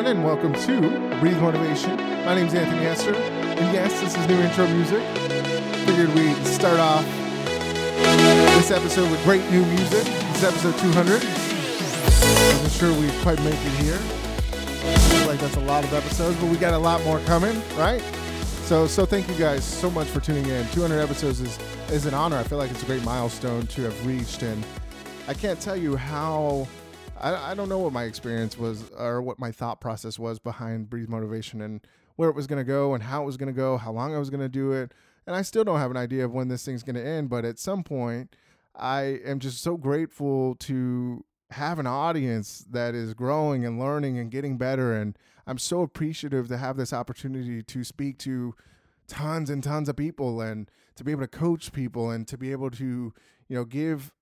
everyone, and welcome to Breathe Motivation. My name is Anthony Hester, and yes, this is new intro music. Figured we'd start off this episode with great new music. This is episode 200. Wasn't sure we'd quite make it here. Feels like that's a lot of episodes, but we got a lot more coming, right? So, so thank you guys so much for tuning in. 200 episodes is is an honor. I feel like it's a great milestone to have reached, and I can't tell you how. I, I don't know what my experience was or what my thought process was behind Breathe Motivation and where it was going to go and how it was going to go, how long I was going to do it. And I still don't have an idea of when this thing's going to end. But at some point, I am just so grateful to have an audience that is growing and learning and getting better. And I'm so appreciative to have this opportunity to speak to tons and tons of people and to be able to coach people and to be able to, you know, give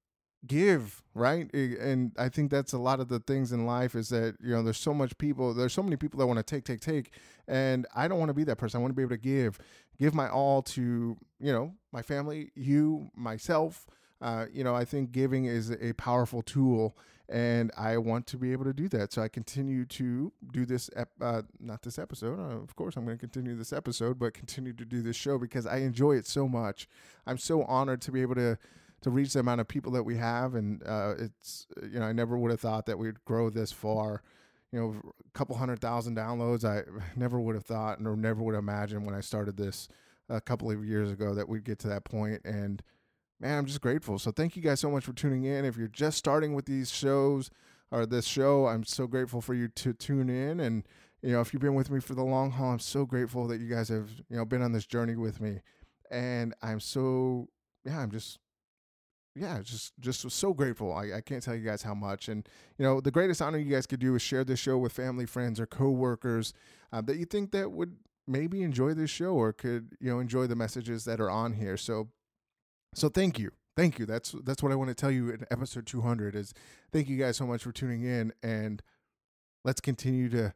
give right? And i think that's a lot of the things in life is that you know there's so much people there's so many people that want to take take take and i don't want to be that person. I want to be able to give give my all to you know my family you myself. Uh, you know i think giving is a powerful tool and i want to be able to do that. So i continue to do this ep- uh, not this episode uh, of course i'm going to continue this episode but continue to do this show because i enjoy it so much. I'm so honored to be able to to reach the amount of people that we have. And uh, it's, you know, I never would have thought that we'd grow this far. You know, a couple hundred thousand downloads. I never would have thought, or never would have imagined when I started this a couple of years ago that we'd get to that point. And man, I'm just grateful. So thank you guys so much for tuning in. If you're just starting with these shows or this show, I'm so grateful for you to tune in. And you know, if you've been with me for the long haul, I'm so grateful that you guys have you know been on this journey with me. And I'm so yeah, I'm just yeah, just just so grateful. I, I can't tell you guys how much. And you know, the greatest honor you guys could do is share this show with family, friends, or coworkers uh, that you think that would maybe enjoy this show or could you know enjoy the messages that are on here. So, so thank you, thank you. That's that's what I want to tell you in episode 200 is thank you guys so much for tuning in and let's continue to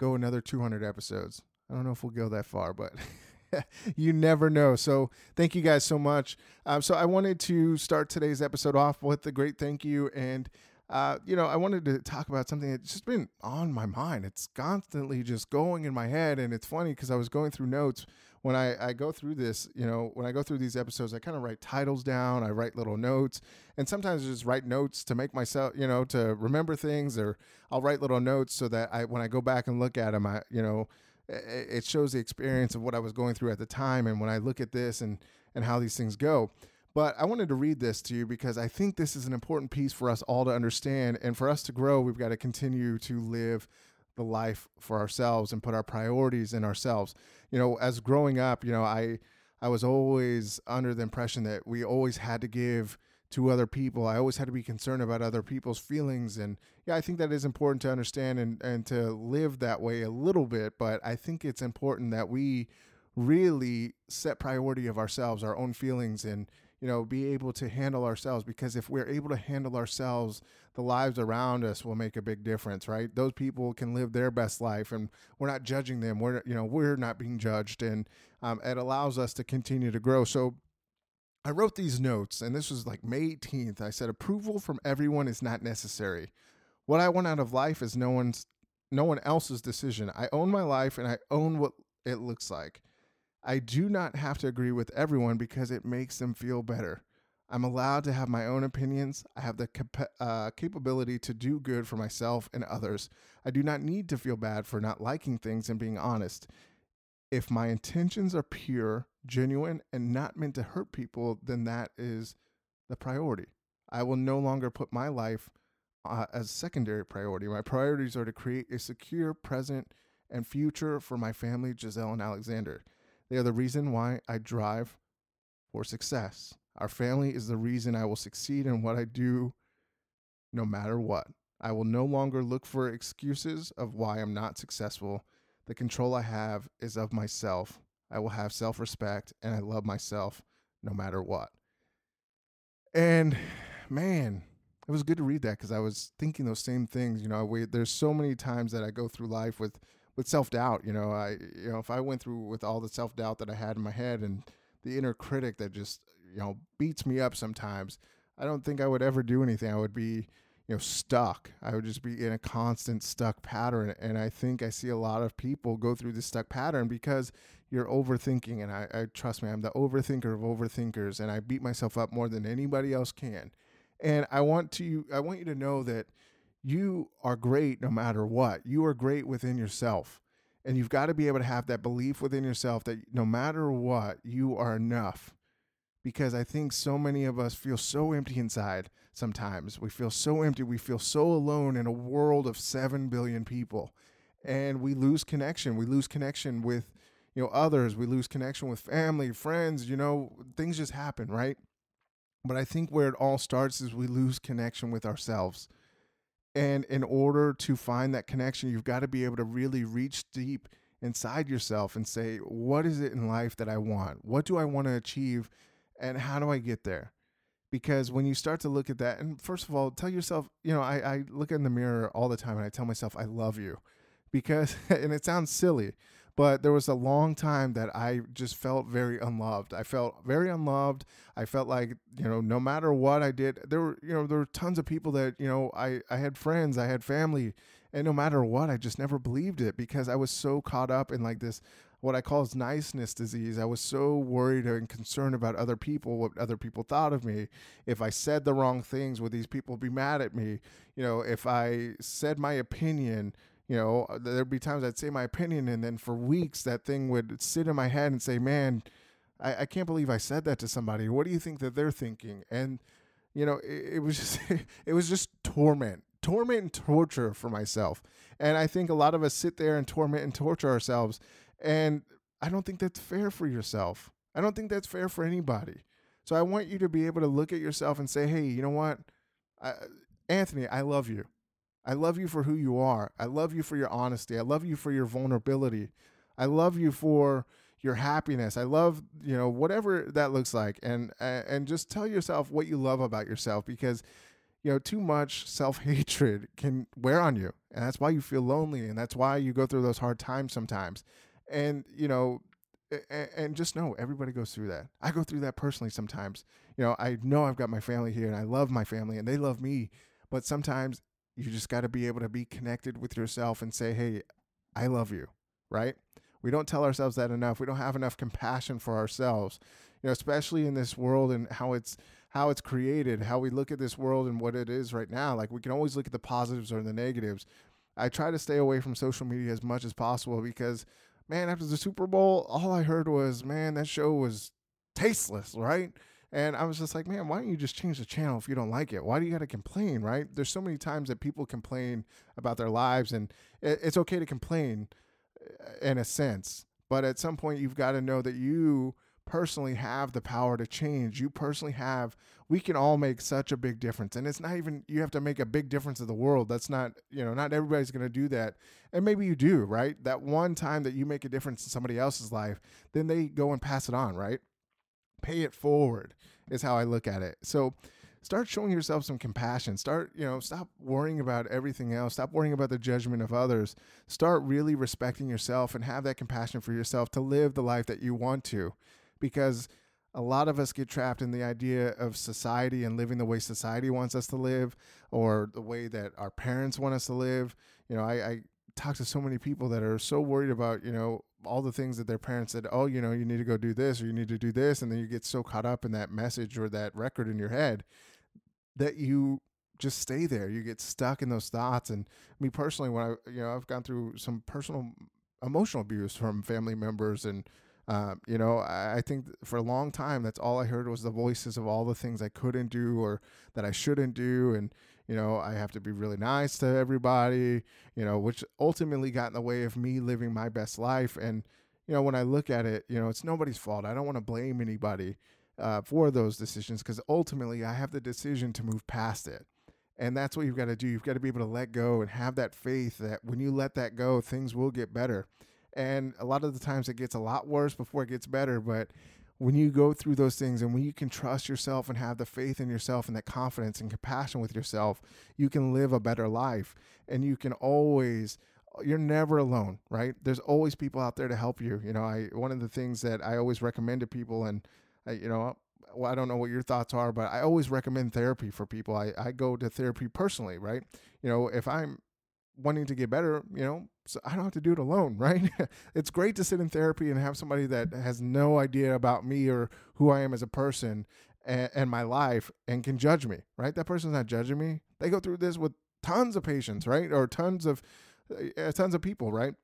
go another 200 episodes. I don't know if we'll go that far, but. you never know. So thank you guys so much. Um, so I wanted to start today's episode off with a great thank you. And, uh, you know, I wanted to talk about something that's just been on my mind. It's constantly just going in my head. And it's funny because I was going through notes when I, I go through this, you know, when I go through these episodes, I kind of write titles down, I write little notes, and sometimes I just write notes to make myself, you know, to remember things, or I'll write little notes so that I, when I go back and look at them, I, you know, it shows the experience of what I was going through at the time and when I look at this and and how these things go. But I wanted to read this to you because I think this is an important piece for us all to understand and for us to grow, we've got to continue to live the life for ourselves and put our priorities in ourselves. You know, as growing up, you know, I I was always under the impression that we always had to give to other people. I always had to be concerned about other people's feelings. And yeah, I think that is important to understand and, and to live that way a little bit. But I think it's important that we really set priority of ourselves, our own feelings, and, you know, be able to handle ourselves. Because if we're able to handle ourselves, the lives around us will make a big difference, right? Those people can live their best life and we're not judging them. We're, you know, we're not being judged. And um, it allows us to continue to grow. So, I wrote these notes, and this was like May 18th. I said, approval from everyone is not necessary. What I want out of life is no one's no one else's decision. I own my life and I own what it looks like. I do not have to agree with everyone because it makes them feel better. I'm allowed to have my own opinions. I have the uh, capability to do good for myself and others. I do not need to feel bad for not liking things and being honest. If my intentions are pure, genuine, and not meant to hurt people, then that is the priority. I will no longer put my life uh, as secondary priority. My priorities are to create a secure present and future for my family, Giselle and Alexander. They are the reason why I drive for success. Our family is the reason I will succeed in what I do no matter what. I will no longer look for excuses of why I'm not successful. The control I have is of myself. I will have self respect and I love myself no matter what. And man, it was good to read that because I was thinking those same things. You know, there's so many times that I go through life with with self doubt. You know, I you know if I went through with all the self doubt that I had in my head and the inner critic that just you know beats me up sometimes, I don't think I would ever do anything. I would be you know, stuck. I would just be in a constant stuck pattern. And I think I see a lot of people go through this stuck pattern because you're overthinking. And I, I trust me, I'm the overthinker of overthinkers, and I beat myself up more than anybody else can. And I want to, I want you to know that you are great no matter what. You are great within yourself. And you've got to be able to have that belief within yourself that no matter what, you are enough because I think so many of us feel so empty inside sometimes. We feel so empty. We feel so alone in a world of 7 billion people. And we lose connection. We lose connection with, you know, others. We lose connection with family, friends, you know, things just happen, right? But I think where it all starts is we lose connection with ourselves. And in order to find that connection, you've got to be able to really reach deep inside yourself and say, what is it in life that I want? What do I want to achieve? and how do I get there? Because when you start to look at that, and first of all, tell yourself, you know, I, I look in the mirror all the time and I tell myself, I love you. Because, and it sounds silly, but there was a long time that I just felt very unloved. I felt very unloved. I felt like, you know, no matter what I did, there were, you know, there were tons of people that, you know, I, I had friends, I had family, and no matter what, I just never believed it because I was so caught up in like this what I call is niceness disease. I was so worried and concerned about other people, what other people thought of me. If I said the wrong things, would these people be mad at me? You know, if I said my opinion, you know, uh, there'd be times I'd say my opinion, and then for weeks that thing would sit in my head and say, "Man, I, I can't believe I said that to somebody. What do you think that they're thinking?" And you know, it, it was just it was just torment torment and torture for myself. And I think a lot of us sit there and torment and torture ourselves and I don't think that's fair for yourself. I don't think that's fair for anybody. So I want you to be able to look at yourself and say, hey, you know what? I, Anthony, I love you. I love you for who you are. I love you for your honesty. I love you for your vulnerability. I love you for your happiness. I love, you know, whatever that looks like. And and just tell yourself what you love about yourself because you know, too much self-hatred can wear on you. And that's why you feel lonely and that's why you go through those hard times sometimes and you know and, and just know everybody goes through that i go through that personally sometimes you know i know i've got my family here and i love my family and they love me but sometimes you just got to be able to be connected with yourself and say hey i love you right? We don't tell ourselves that enough. We don't have enough compassion for ourselves you know especially in this world and how it's how it's created how we look at this world and what it is right now. Like we can always look at the positives or the negatives. I try to stay away from social media as much as possible because man, after the Super Bowl, all I heard was, man, that show was tasteless, right? And I was just like, man, why don't you just change the channel if you don't like it? Why do you got to complain, right? There's so many times that people complain about their lives, and it's okay to complain uh, in a sense. But at some point, you've got to know that you personally have the power to change. You personally have, we can all make such a big difference. And it's not even, you have to make a big difference in the world. That's not, you know, not everybody's going to do that. And maybe you do, right? That one time that you make a difference in somebody else's life, then they go and pass it on, right? Pay it forward is how I look at it. So, start showing yourself some compassion start you know stop worrying about everything else stop worrying about the judgment of others start really respecting yourself and have that compassion for yourself to live the life that you want to because a lot of us get trapped in the idea of society and living the way society wants us to live or the way that our parents want us to live. You know, I, I talk to so many people that are so worried about, you know, all the things that their parents said, oh, you know, you need to go do this or you need to do this. And then you get so caught up in that message or that record in your head that you just stay there. You get stuck in those thoughts. And me personally, when I, you know, I've gone through some personal emotional abuse from family members and um, you know, I, I, think for a long time, that's all I heard was the voices of all the things I couldn't do or that I shouldn't do. And, you know, I have to be really nice to everybody, you know, which ultimately got in the way of me living my best life. And, you know, when I look at it, you know, it's nobody's fault. I don't want to blame anybody uh, for those decisions because ultimately I have the decision to move past it. And that's what you've got to do. You've got to be able to let go and have that faith that when you let that go, things will get better. And a lot of the times it gets a lot worse before it gets better. But when you go through those things and when you can trust yourself and have the faith in yourself and that confidence and compassion with yourself, you can live a better life. And you can always you're never alone, right? There's always people out there to help you. You know, I one of the things that I always recommend to people and I, you know, well, I don't know what your thoughts are, but I always recommend therapy for people. I, I go to therapy personally, right? You know, if I'm wanting to get better, you know, so I don't have to do it alone, right? it's great to sit in therapy and have somebody that has no idea about me or who I am as a person and, and my life and can judge me, right? That person's not judging me. They go through this with tons of patients, right? Or tons of uh, tons of people, right?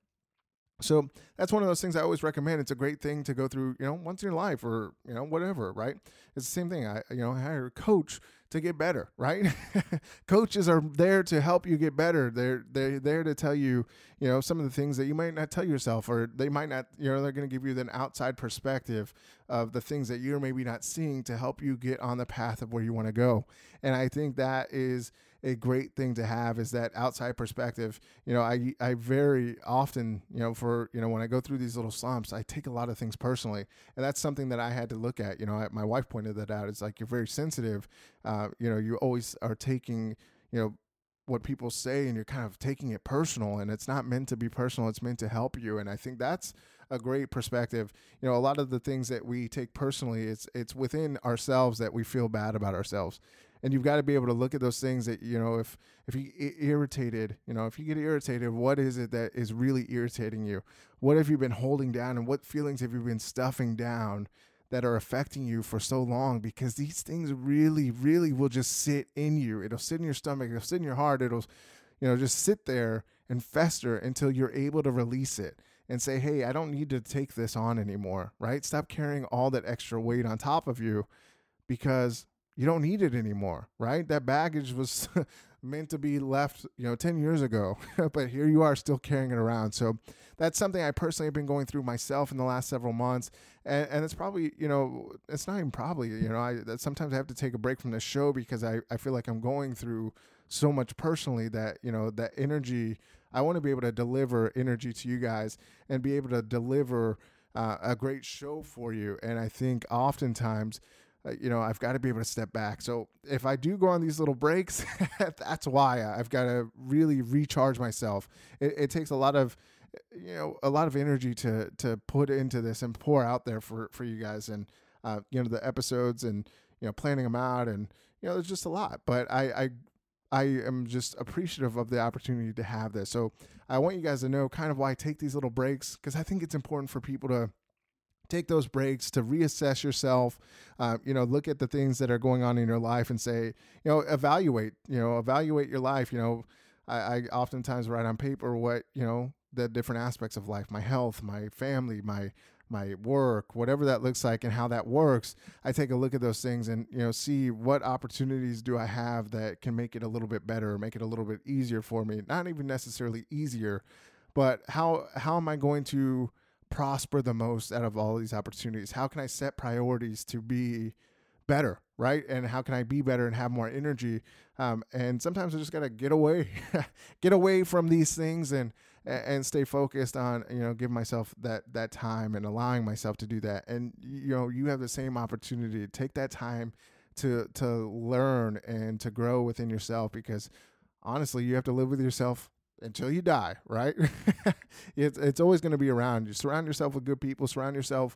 So that's one of those things I always recommend. It's a great thing to go through, you know, once in your life or, you know, whatever, right? It's the same thing. I, you know, hire a coach to get better, right? Coaches are there to help you get better. They're they're there to tell you, you know, some of the things that you might not tell yourself, or they might not, you know, they're going to give you an outside perspective of the things that you're maybe not seeing to help you get on the path of where you want to go. And I think that is a great thing to have is that outside perspective. You know, I I very often, you know, for you know when I go through these little slumps, I take a lot of things personally, and that's something that I had to look at. You know, I, my wife pointed that out. It's like you're very sensitive. Uh, you know, you always are taking, you know, what people say and you're kind of taking it personal and it's not meant to be personal it's meant to help you and i think that's a great perspective. You know a lot of the things that we take personally it's it's within ourselves that we feel bad about ourselves. And you've got to be able to look at those things that you know if if you get irritated you know if you get irritated what is it that is really irritating you? What have you been holding down and what feelings have you been stuffing down that are affecting you for so long? Because these things really really will just sit in you. It'll sit in your stomach it'll sit in your heart it'll you know just sit there and fester until you're able to release it and say hey i don't need to take this on anymore right stop carrying all that extra weight on top of you because you don't need it anymore, right? That baggage was meant to be left, you know, 10 years ago, but here you are still carrying it around. So that's something I personally have been going through myself in the last several months. And, and it's probably, you know, it's not even probably, you know, I sometimes I have to take a break from the show because I, I feel like I'm going through so much personally that, you know, that energy, I want to be able to deliver energy to you guys and be able to deliver uh, a great show for you. And I think oftentimes, uh, you know, I've got to be able to step back. So if I do go on these little breaks, that's why I've got to really recharge myself. It, it, takes a lot of, you know, a lot of energy to to put into this and pour out there for for you guys, and uh, you know, the episodes and you know, planning them out, and you know, there's just a lot. But I I I am just appreciative of the opportunity to have this. So I want you guys to know kind of why I take these little breaks because I think it's important for people to take those breaks to reassess yourself uh, you know look at the things that are going on in your life and say you know evaluate you know evaluate your life you know I, I oftentimes write on paper what you know the different aspects of life my health my family my my work whatever that looks like and how that works i take a look at those things and you know see what opportunities do i have that can make it a little bit better make it a little bit easier for me not even necessarily easier but how how am i going to prosper the most out of all these opportunities? How can I set priorities to be better, right? And how can I be better and have more energy? Um, and sometimes I just gotta get away, get away from these things and and stay focused on you know give myself that that time and allowing myself to do that. And you know you have the same opportunity to take that time to to learn and to grow within yourself because honestly you have to live with yourself until you die, right? it's it's always going to be around. You surround yourself with good people. Surround yourself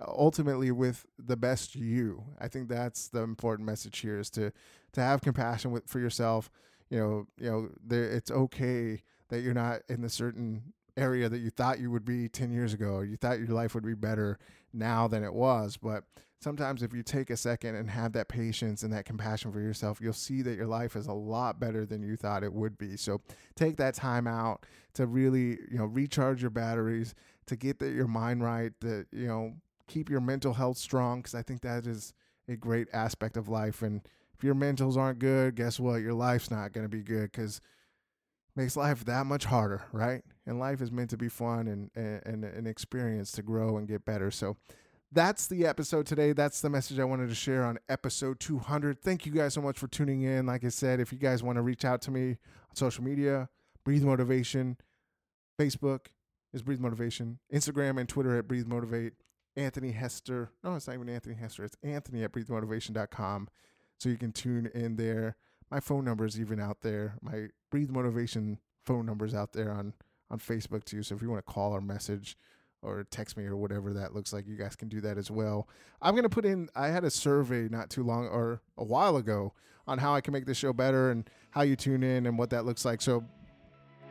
uh, ultimately with the best you. I think that's the important message here is to to have compassion with for yourself. You know, you know, there, it's okay that you're not in the certain area that you thought you would be 10 years ago. You thought your life would be better now than it was, but sometimes if you take a second and have that patience and that compassion for yourself, you'll see that your life is a lot better than you thought it would be. So take that time out to really, you know, recharge your batteries, to get the, your mind right, to, you know, keep your mental health strong because I think that is a great aspect of life. And if your mentals aren't good, guess what? Your life's not going to be good because makes life that much harder, right? And life is meant to be fun and, and, and an experience to grow and get better. So that's the episode today. That's the message I wanted to share on episode 200. Thank you guys so much for tuning in. Like I said, if you guys want to reach out to me on social media, Breathe Motivation, Facebook is Breathe Motivation, Instagram and Twitter at Breathe Motivate, Anthony Hester. No, it's not even Anthony Hester. It's Anthony at breathemotivation.com. So you can tune in there. My phone number is even out there. My Breathe Motivation phone numbers out there on, on Facebook too. So if you want to call or message, or text me or whatever that looks like. You guys can do that as well. I'm to put in, I had a survey not too long or a while ago on how I can make this show better and how you tune in and what that looks like. So,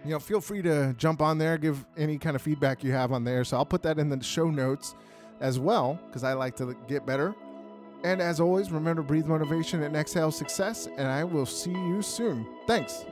you know, feel free to jump on there, give any kind of feedback you have on there. So I'll put that in the show notes as well because I like to get better. And as always, remember breathe motivation and exhale success. And I will see you soon. Thanks.